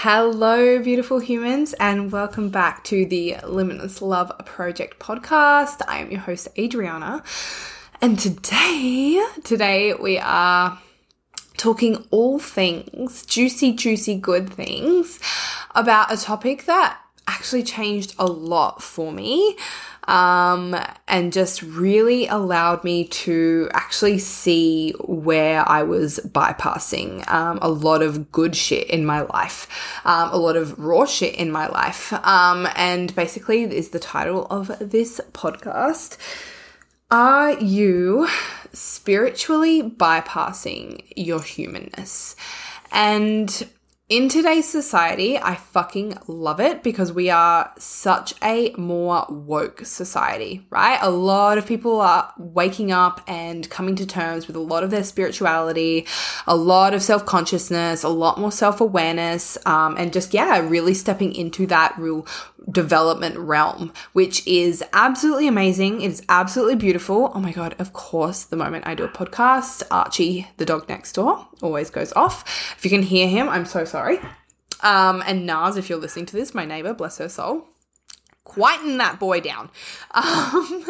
Hello, beautiful humans, and welcome back to the Limitless Love Project podcast. I am your host, Adriana, and today, today we are talking all things juicy, juicy, good things about a topic that actually changed a lot for me um, and just really allowed me to actually see where I was bypassing um, a lot of good shit in my life, um, a lot of raw shit in my life. Um, and basically, is the title of this podcast. Are you spiritually bypassing your humanness? And in today's society, I fucking love it because we are such a more woke society, right? A lot of people are waking up and coming to terms with a lot of their spirituality, a lot of self consciousness, a lot more self awareness, um, and just, yeah, really stepping into that real development realm, which is absolutely amazing. It is absolutely beautiful. Oh my God, of course, the moment I do a podcast, Archie, the dog next door, always goes off. If you can hear him, I'm so sorry. Um, and Naz, if you're listening to this, my neighbor, bless her soul, quieting that boy down. Um,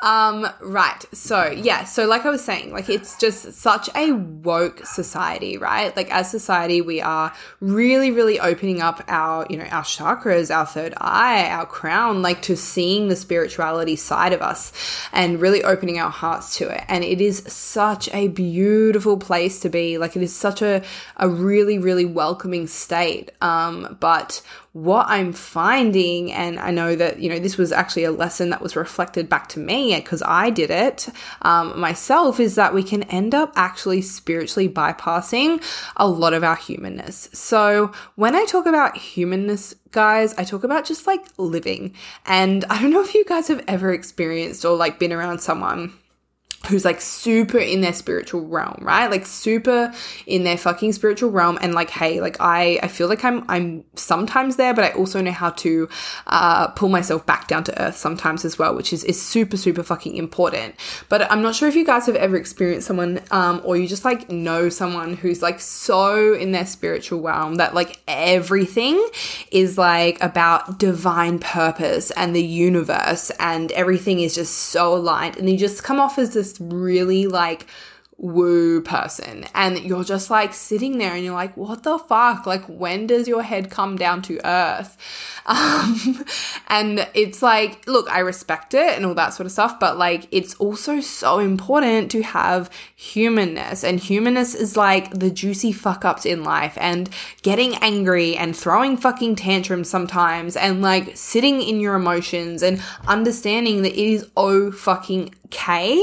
um, right. So, yeah. So, like I was saying, like it's just such a woke society, right? Like, as society, we are really, really opening up our, you know, our chakras, our third eye, our crown, like to seeing the spirituality side of us and really opening our hearts to it. And it is such a beautiful place to be. Like, it is such a, a really, really welcoming state. Um, but what I'm finding, and I know that, you know, this was actually a lesson that was reflected back to me because I did it um, myself, is that we can end up actually spiritually bypassing a lot of our humanness. So when I talk about humanness, guys, I talk about just like living. And I don't know if you guys have ever experienced or like been around someone who's like super in their spiritual realm, right? Like super in their fucking spiritual realm and like hey, like I I feel like I'm I'm sometimes there, but I also know how to uh pull myself back down to earth sometimes as well, which is is super super fucking important. But I'm not sure if you guys have ever experienced someone um or you just like know someone who's like so in their spiritual realm that like everything is like about divine purpose and the universe and everything is just so aligned and you just come off as this really like woo person. And you're just like sitting there and you're like what the fuck? Like when does your head come down to earth? Um and it's like look i respect it and all that sort of stuff but like it's also so important to have humanness. And humanness is like the juicy fuck ups in life and getting angry and throwing fucking tantrums sometimes and like sitting in your emotions and understanding that it is oh fucking okay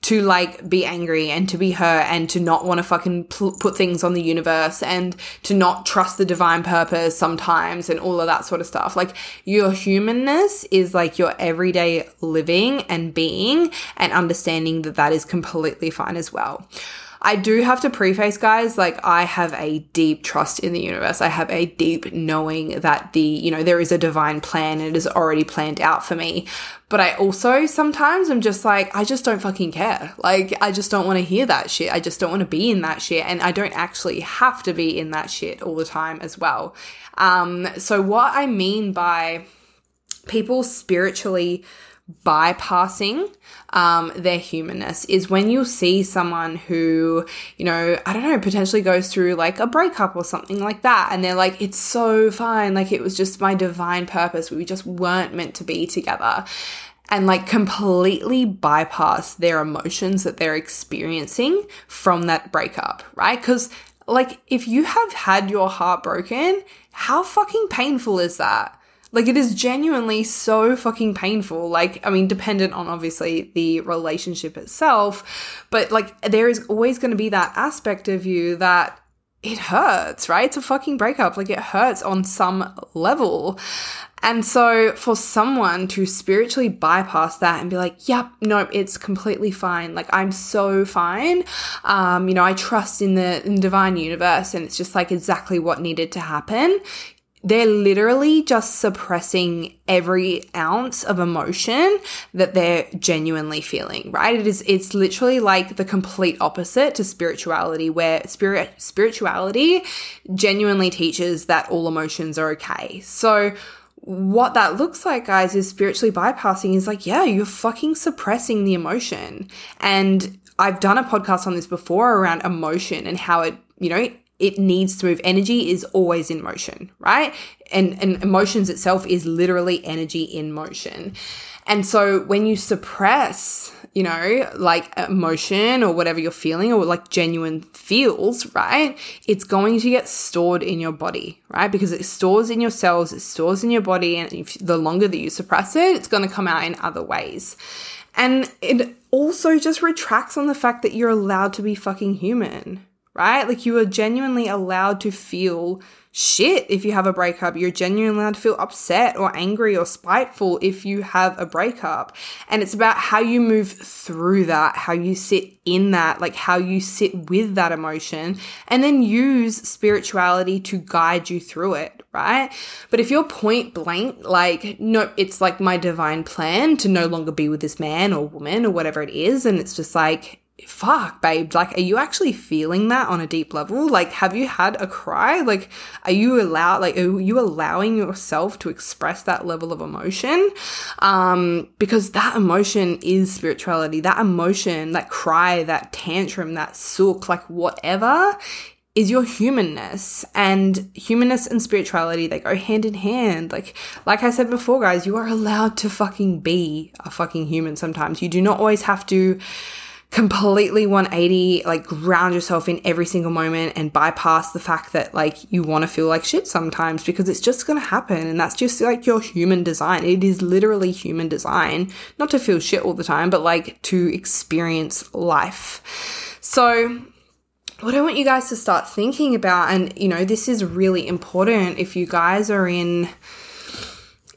to like be angry and to be hurt and to not want to fucking pl- put things on the universe and to not trust the divine purpose sometimes and all of that sort of stuff. Like your humanness is like your everyday living and being and understanding that that is completely fine as well. I do have to preface, guys, like I have a deep trust in the universe. I have a deep knowing that the, you know, there is a divine plan and it is already planned out for me. But I also sometimes I'm just like, I just don't fucking care. Like, I just don't want to hear that shit. I just don't want to be in that shit. And I don't actually have to be in that shit all the time as well. Um, so what I mean by people spiritually bypassing um, their humanness is when you see someone who, you know, I don't know, potentially goes through like a breakup or something like that. And they're like, it's so fine. Like it was just my divine purpose. We just weren't meant to be together. And like completely bypass their emotions that they're experiencing from that breakup, right? Because like if you have had your heart broken, how fucking painful is that? Like it is genuinely so fucking painful. Like, I mean, dependent on obviously the relationship itself, but like there is always going to be that aspect of you that it hurts, right? It's a fucking breakup. Like it hurts on some level. And so for someone to spiritually bypass that and be like, yep, nope it's completely fine. Like I'm so fine. Um, you know, I trust in the in divine universe and it's just like exactly what needed to happen they're literally just suppressing every ounce of emotion that they're genuinely feeling, right? It is it's literally like the complete opposite to spirituality where spirit spirituality genuinely teaches that all emotions are okay. So what that looks like, guys, is spiritually bypassing is like, yeah, you're fucking suppressing the emotion. And I've done a podcast on this before around emotion and how it, you know, it needs to move. Energy is always in motion, right? And, and emotions itself is literally energy in motion. And so when you suppress, you know, like emotion or whatever you're feeling or like genuine feels, right? It's going to get stored in your body, right? Because it stores in your cells, it stores in your body. And if, the longer that you suppress it, it's going to come out in other ways. And it also just retracts on the fact that you're allowed to be fucking human, right? Like you are genuinely allowed to feel shit if you have a breakup. You're genuinely allowed to feel upset or angry or spiteful if you have a breakup. And it's about how you move through that, how you sit in that, like how you sit with that emotion, and then use spirituality to guide you through it, right? But if you're point blank, like, no, it's like my divine plan to no longer be with this man or woman or whatever it is, and it's just like, fuck, babe, like, are you actually feeling that on a deep level? Like, have you had a cry? Like, are you allowed, like, are you allowing yourself to express that level of emotion? Um, because that emotion is spirituality. That emotion, that cry, that tantrum, that sook, like, whatever is your humanness and humanness and spirituality they go hand in hand like like i said before guys you are allowed to fucking be a fucking human sometimes you do not always have to completely 180, like ground yourself in every single moment and bypass the fact that like you want to feel like shit sometimes because it's just going to happen. And that's just like your human design. It is literally human design, not to feel shit all the time, but like to experience life. So, what I want you guys to start thinking about, and you know, this is really important if you guys are in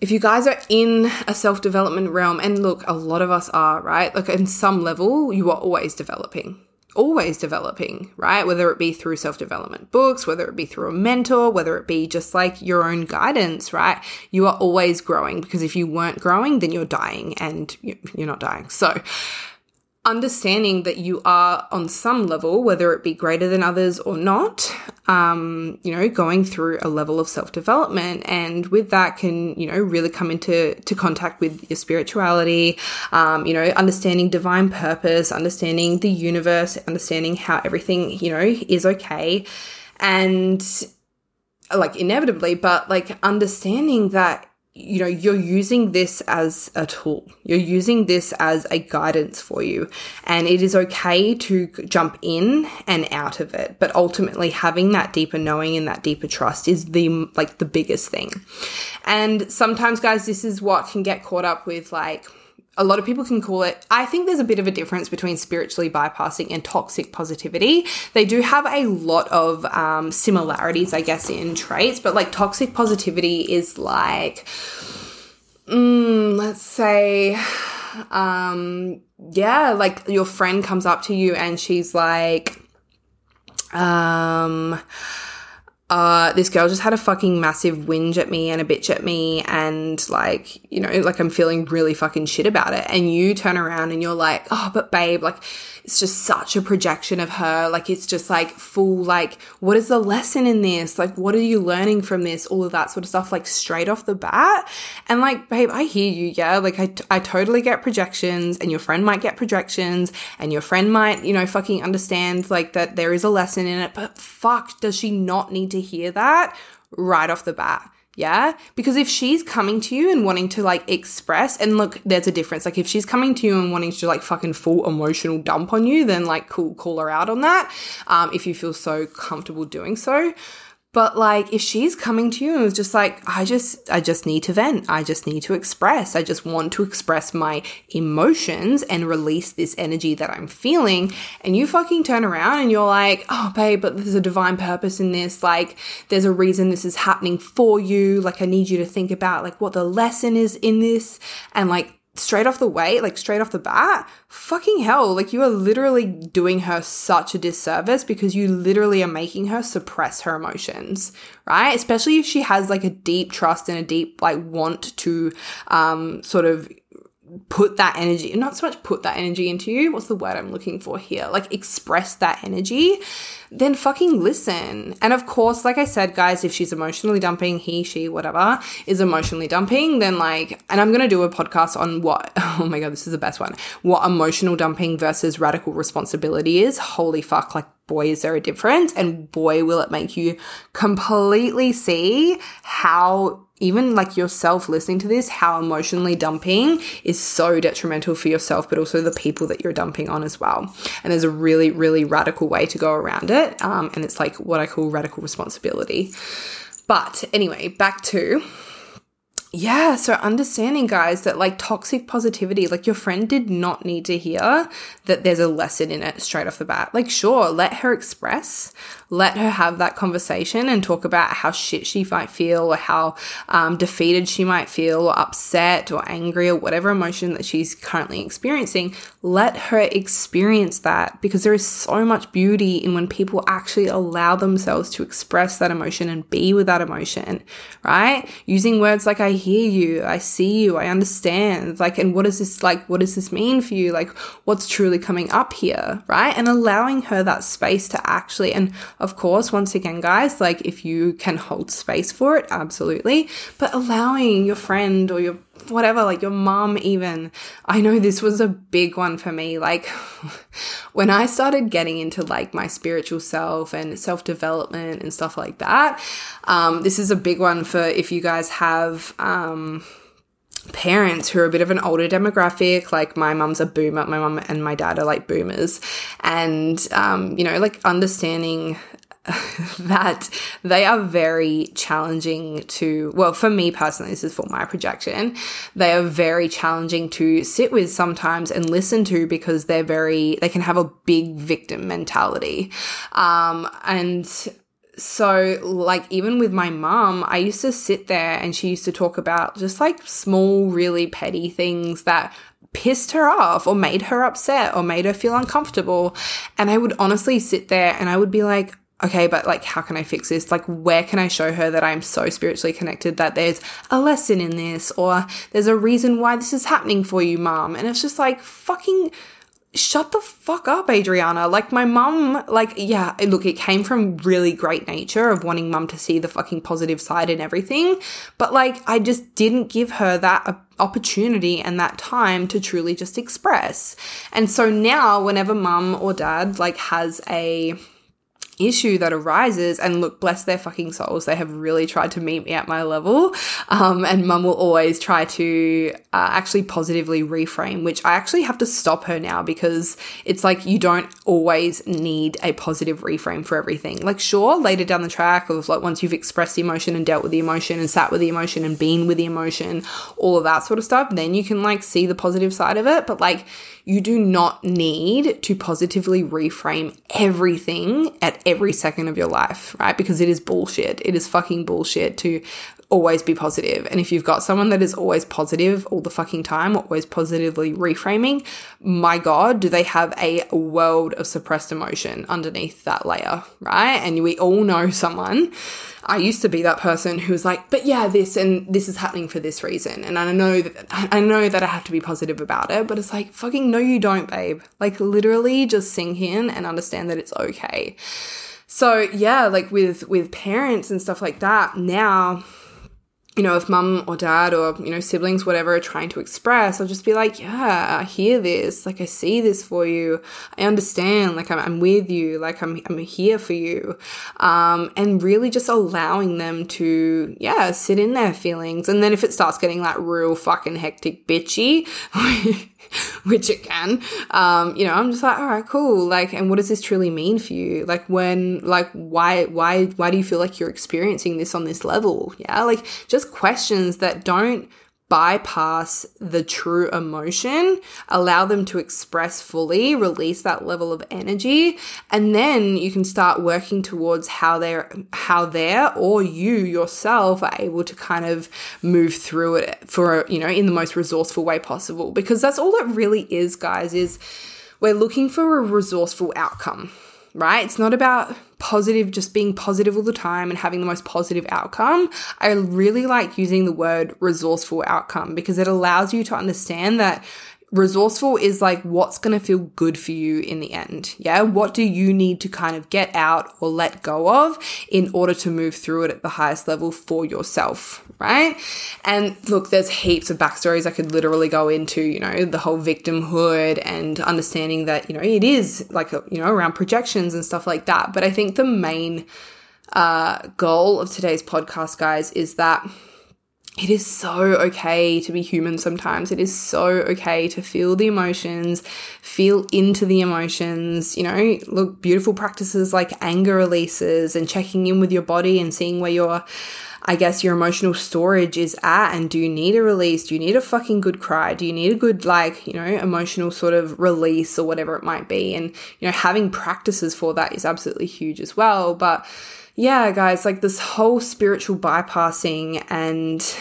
if you guys are in a self development realm, and look, a lot of us are, right? Like, in some level, you are always developing, always developing, right? Whether it be through self development books, whether it be through a mentor, whether it be just like your own guidance, right? You are always growing because if you weren't growing, then you're dying and you're not dying. So, understanding that you are on some level, whether it be greater than others or not, um, you know, going through a level of self development. And with that can, you know, really come into to contact with your spirituality, um, you know, understanding divine purpose, understanding the universe, understanding how everything, you know, is okay. And like inevitably, but like understanding that you know, you're using this as a tool. You're using this as a guidance for you. And it is okay to jump in and out of it. But ultimately having that deeper knowing and that deeper trust is the, like the biggest thing. And sometimes guys, this is what can get caught up with like, a lot of people can call it, I think there's a bit of a difference between spiritually bypassing and toxic positivity. They do have a lot of um, similarities, I guess, in traits, but like toxic positivity is like, mm, let's say, um, yeah, like your friend comes up to you and she's like, um, uh, this girl just had a fucking massive whinge at me and a bitch at me and like, you know, like I'm feeling really fucking shit about it. And you turn around and you're like, oh, but babe, like, it's just such a projection of her. Like, it's just like full, like, what is the lesson in this? Like, what are you learning from this? All of that sort of stuff, like, straight off the bat. And like, babe, I hear you. Yeah. Like, I, I totally get projections, and your friend might get projections, and your friend might, you know, fucking understand, like, that there is a lesson in it. But fuck, does she not need to hear that right off the bat? Yeah. Because if she's coming to you and wanting to like express, and look, there's a difference. Like if she's coming to you and wanting to like fucking full emotional dump on you, then like cool, call her out on that. Um, if you feel so comfortable doing so. But like if she's coming to you and was just like, I just I just need to vent. I just need to express. I just want to express my emotions and release this energy that I'm feeling. And you fucking turn around and you're like, oh babe, but there's a divine purpose in this. Like there's a reason this is happening for you. Like I need you to think about like what the lesson is in this and like straight off the way, like straight off the bat, fucking hell, like you are literally doing her such a disservice because you literally are making her suppress her emotions, right? Especially if she has like a deep trust and a deep like want to um sort of put that energy, not so much put that energy into you, what's the word I'm looking for here? Like express that energy, then fucking listen. And of course, like I said, guys, if she's emotionally dumping, he, she, whatever, is emotionally dumping, then like, and I'm gonna do a podcast on what, oh my god, this is the best one, what emotional dumping versus radical responsibility is. Holy fuck, like, boy, is there a difference, and boy, will it make you completely see how even like yourself listening to this, how emotionally dumping is so detrimental for yourself, but also the people that you're dumping on as well. And there's a really, really radical way to go around it. Um, and it's like what I call radical responsibility. But anyway, back to yeah, so understanding, guys, that like toxic positivity, like your friend did not need to hear that there's a lesson in it straight off the bat. Like, sure, let her express, let her have that conversation and talk about how shit she might feel or how um, defeated she might feel or upset or angry or whatever emotion that she's currently experiencing. Let her experience that because there is so much beauty in when people actually allow themselves to express that emotion and be with that emotion, right? Using words like, I hear you, I see you, I understand. Like, and what does this like, what does this mean for you? Like, what's truly coming up here, right? And allowing her that space to actually, and of course, once again, guys, like if you can hold space for it, absolutely. But allowing your friend or your whatever, like your mom, even. I know this was a big one for me. Like, when I started getting into like my spiritual self and self development and stuff like that, um, this is a big one for if you guys have, um, parents who are a bit of an older demographic like my mum's a boomer my mum and my dad are like boomers and um, you know like understanding that they are very challenging to, well, for me personally, this is for my projection, they are very challenging to sit with sometimes and listen to because they're very, they can have a big victim mentality. Um, and so like even with my mom i used to sit there and she used to talk about just like small really petty things that pissed her off or made her upset or made her feel uncomfortable and i would honestly sit there and i would be like okay, but like, how can I fix this? Like, where can I show her that I'm so spiritually connected that there's a lesson in this or there's a reason why this is happening for you, mom? And it's just like, fucking shut the fuck up, Adriana. Like, my mum, like, yeah, look, it came from really great nature of wanting mum to see the fucking positive side and everything. But like, I just didn't give her that opportunity and that time to truly just express. And so now, whenever mum or dad like has a issue that arises and look bless their fucking souls they have really tried to meet me at my level. Um, and mum will always try to uh, actually positively reframe which i actually have to stop her now because it's like you don't always need a positive reframe for everything. Like sure later down the track of like once you've expressed the emotion and dealt with the emotion and sat with the emotion and been with the emotion all of that sort of stuff then you can like see the positive side of it. But like you do not need to positively reframe everything at every second of your life, right? Because it is bullshit. It is fucking bullshit to always be positive. And if you've got someone that is always positive all the fucking time, always positively reframing, my God, do they have a world of suppressed emotion underneath that layer, right? And we all know someone I used to be that person who was like, but yeah, this and this is happening for this reason. And I know that I know that I have to be positive about it, but it's like, fucking no, you don't, babe. Like literally just sink in and understand that it's okay. So yeah, like with with parents and stuff like that, now you know, if mum or dad or, you know, siblings, whatever, are trying to express, I'll just be like, yeah, I hear this. Like, I see this for you. I understand. Like, I'm, I'm with you. Like, I'm, I'm here for you. Um, and really just allowing them to, yeah, sit in their feelings. And then if it starts getting like real fucking hectic bitchy, which it can, um, you know, I'm just like, all right, cool. Like, and what does this truly mean for you? Like, when, like, why, why, why do you feel like you're experiencing this on this level? Yeah. Like, just questions that don't bypass the true emotion, allow them to express fully, release that level of energy, and then you can start working towards how they're how they're or you yourself are able to kind of move through it for you know in the most resourceful way possible because that's all it really is guys is we're looking for a resourceful outcome right? It's not about positive, just being positive all the time and having the most positive outcome. I really like using the word resourceful outcome because it allows you to understand that resourceful is like what's going to feel good for you in the end. Yeah. What do you need to kind of get out or let go of in order to move through it at the highest level for yourself? Right. And look, there's heaps of backstories I could literally go into, you know, the whole victimhood and understanding that, you know, it is like, you know, around projections and stuff like that. But I think the main uh, goal of today's podcast, guys, is that it is so okay to be human sometimes. It is so okay to feel the emotions, feel into the emotions. You know, look, beautiful practices like anger releases and checking in with your body and seeing where your, I guess, your emotional storage is at. And do you need a release? Do you need a fucking good cry? Do you need a good, like, you know, emotional sort of release or whatever it might be? And, you know, having practices for that is absolutely huge as well. But, yeah, guys, like this whole spiritual bypassing and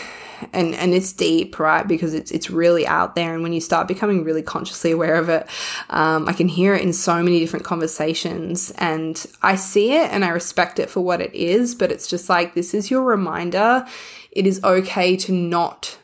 and and it's deep, right? Because it's it's really out there, and when you start becoming really consciously aware of it, um, I can hear it in so many different conversations, and I see it and I respect it for what it is. But it's just like this is your reminder. It is okay to not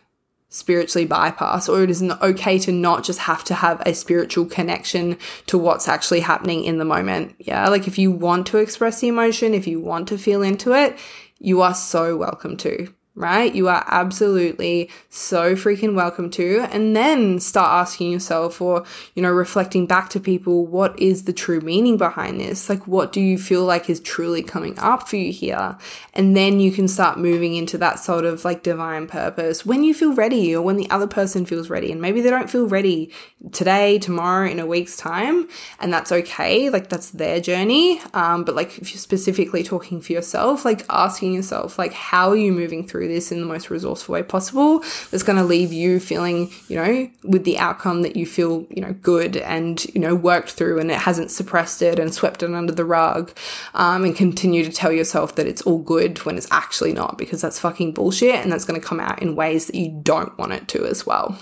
spiritually bypass, or it is okay to not just have to have a spiritual connection to what's actually happening in the moment. Yeah. Like if you want to express the emotion, if you want to feel into it, you are so welcome to right? You are absolutely so freaking welcome to. And then start asking yourself or, you know, reflecting back to people, what is the true meaning behind this? Like, what do you feel like is truly coming up for you here? And then you can start moving into that sort of like divine purpose when you feel ready or when the other person feels ready. And maybe they don't feel ready today, tomorrow, in a week's time. And that's okay. Like, that's their journey. Um, but like, if you're specifically talking for yourself, like asking yourself, like, how are you moving through through this in the most resourceful way possible that's going to leave you feeling, you know, with the outcome that you feel, you know, good and, you know, worked through and it hasn't suppressed it and swept it under the rug um, and continue to tell yourself that it's all good when it's actually not because that's fucking bullshit and that's going to come out in ways that you don't want it to as well.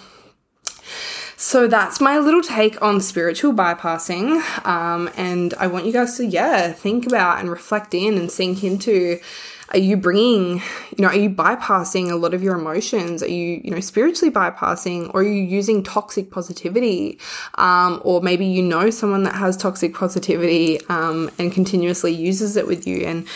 So that's my little take on spiritual bypassing. Um, and I want you guys to, yeah, think about and reflect in and sink into are you bringing you know are you bypassing a lot of your emotions? Are you you know spiritually bypassing or are you using toxic positivity? Um, or maybe you know someone that has toxic positivity um, and continuously uses it with you and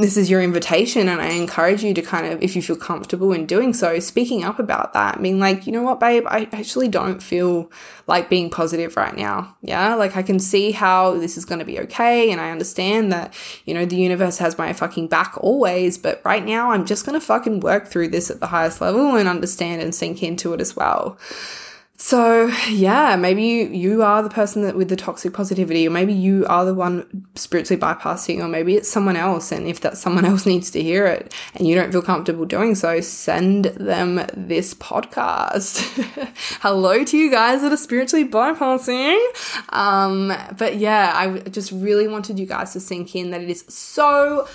this is your invitation and I encourage you to kind of if you feel comfortable in doing so speaking up about that. Being like you know what babe? I actually don't feel like being positive right now. Yeah? Like I can see how this is going to be okay and I understand that you know the universe has my fucking back always but right now I'm just going to fucking work through this at the highest level and understand and sink into it as well so yeah, maybe you, you are the person that with the toxic positivity, or maybe you are the one spiritually bypassing, or maybe it's someone else. And if that someone else needs to hear it and you don't feel comfortable doing so, send them this podcast. Hello to you guys that are spiritually bypassing. Um, but yeah, I just really wanted you guys to sink in that it is so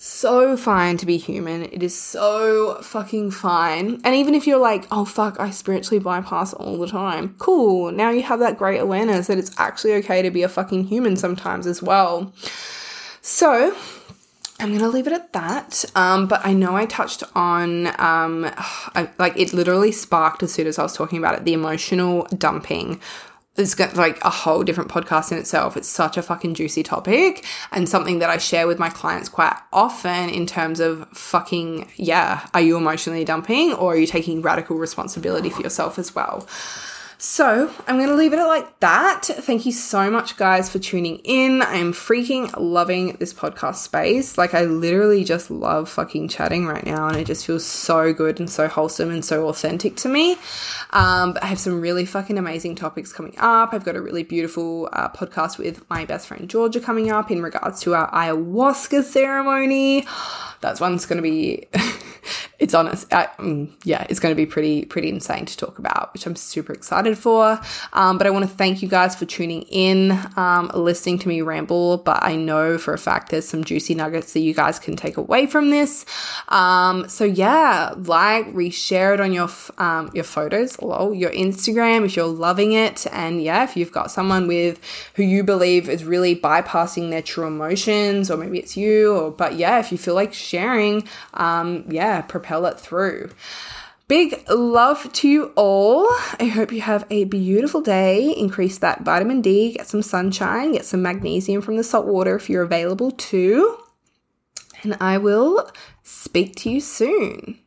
so fine to be human. It is so fucking fine. And even if you're like, oh fuck, I spiritually bypass all the time, cool. Now you have that great awareness that it's actually okay to be a fucking human sometimes as well. So, I'm gonna leave it at that. Um, but I know I touched on, um, I, like, it literally sparked as soon as I was talking about it the emotional dumping it's got like a whole different podcast in itself. It's such a fucking juicy topic and something that I share with my clients quite often in terms of fucking, yeah, are you emotionally dumping or are you taking radical responsibility for yourself as well? So I'm going to leave it at like that. Thank you so much, guys, for tuning in. I am freaking loving this podcast space. Like, I literally just love fucking chatting right now, and it just feels so good and so wholesome and so authentic to me. Um, I have some really fucking amazing topics coming up. I've got a really beautiful uh, podcast with my best friend Georgia coming up in regards to our ayahuasca ceremony. That's one's going to be it's honest. I, um, yeah, it's going to be pretty pretty insane to talk about, which I'm super excited for. Um, but I want to thank you guys for tuning in, um, listening to me ramble. But I know for a fact there's some juicy nuggets that you guys can take away from this. Um, so yeah, like, reshare it on your um, your photos, lol, your Instagram if you're loving it, and yeah, if you've got someone with who you believe is really bypassing their true emotions, or maybe it's you, or but yeah, if you feel like sharing, um, yeah, propel it through. Big love to you all. I hope you have a beautiful day. Increase that vitamin D, get some sunshine, get some magnesium from the salt water if you're available too. And I will speak to you soon.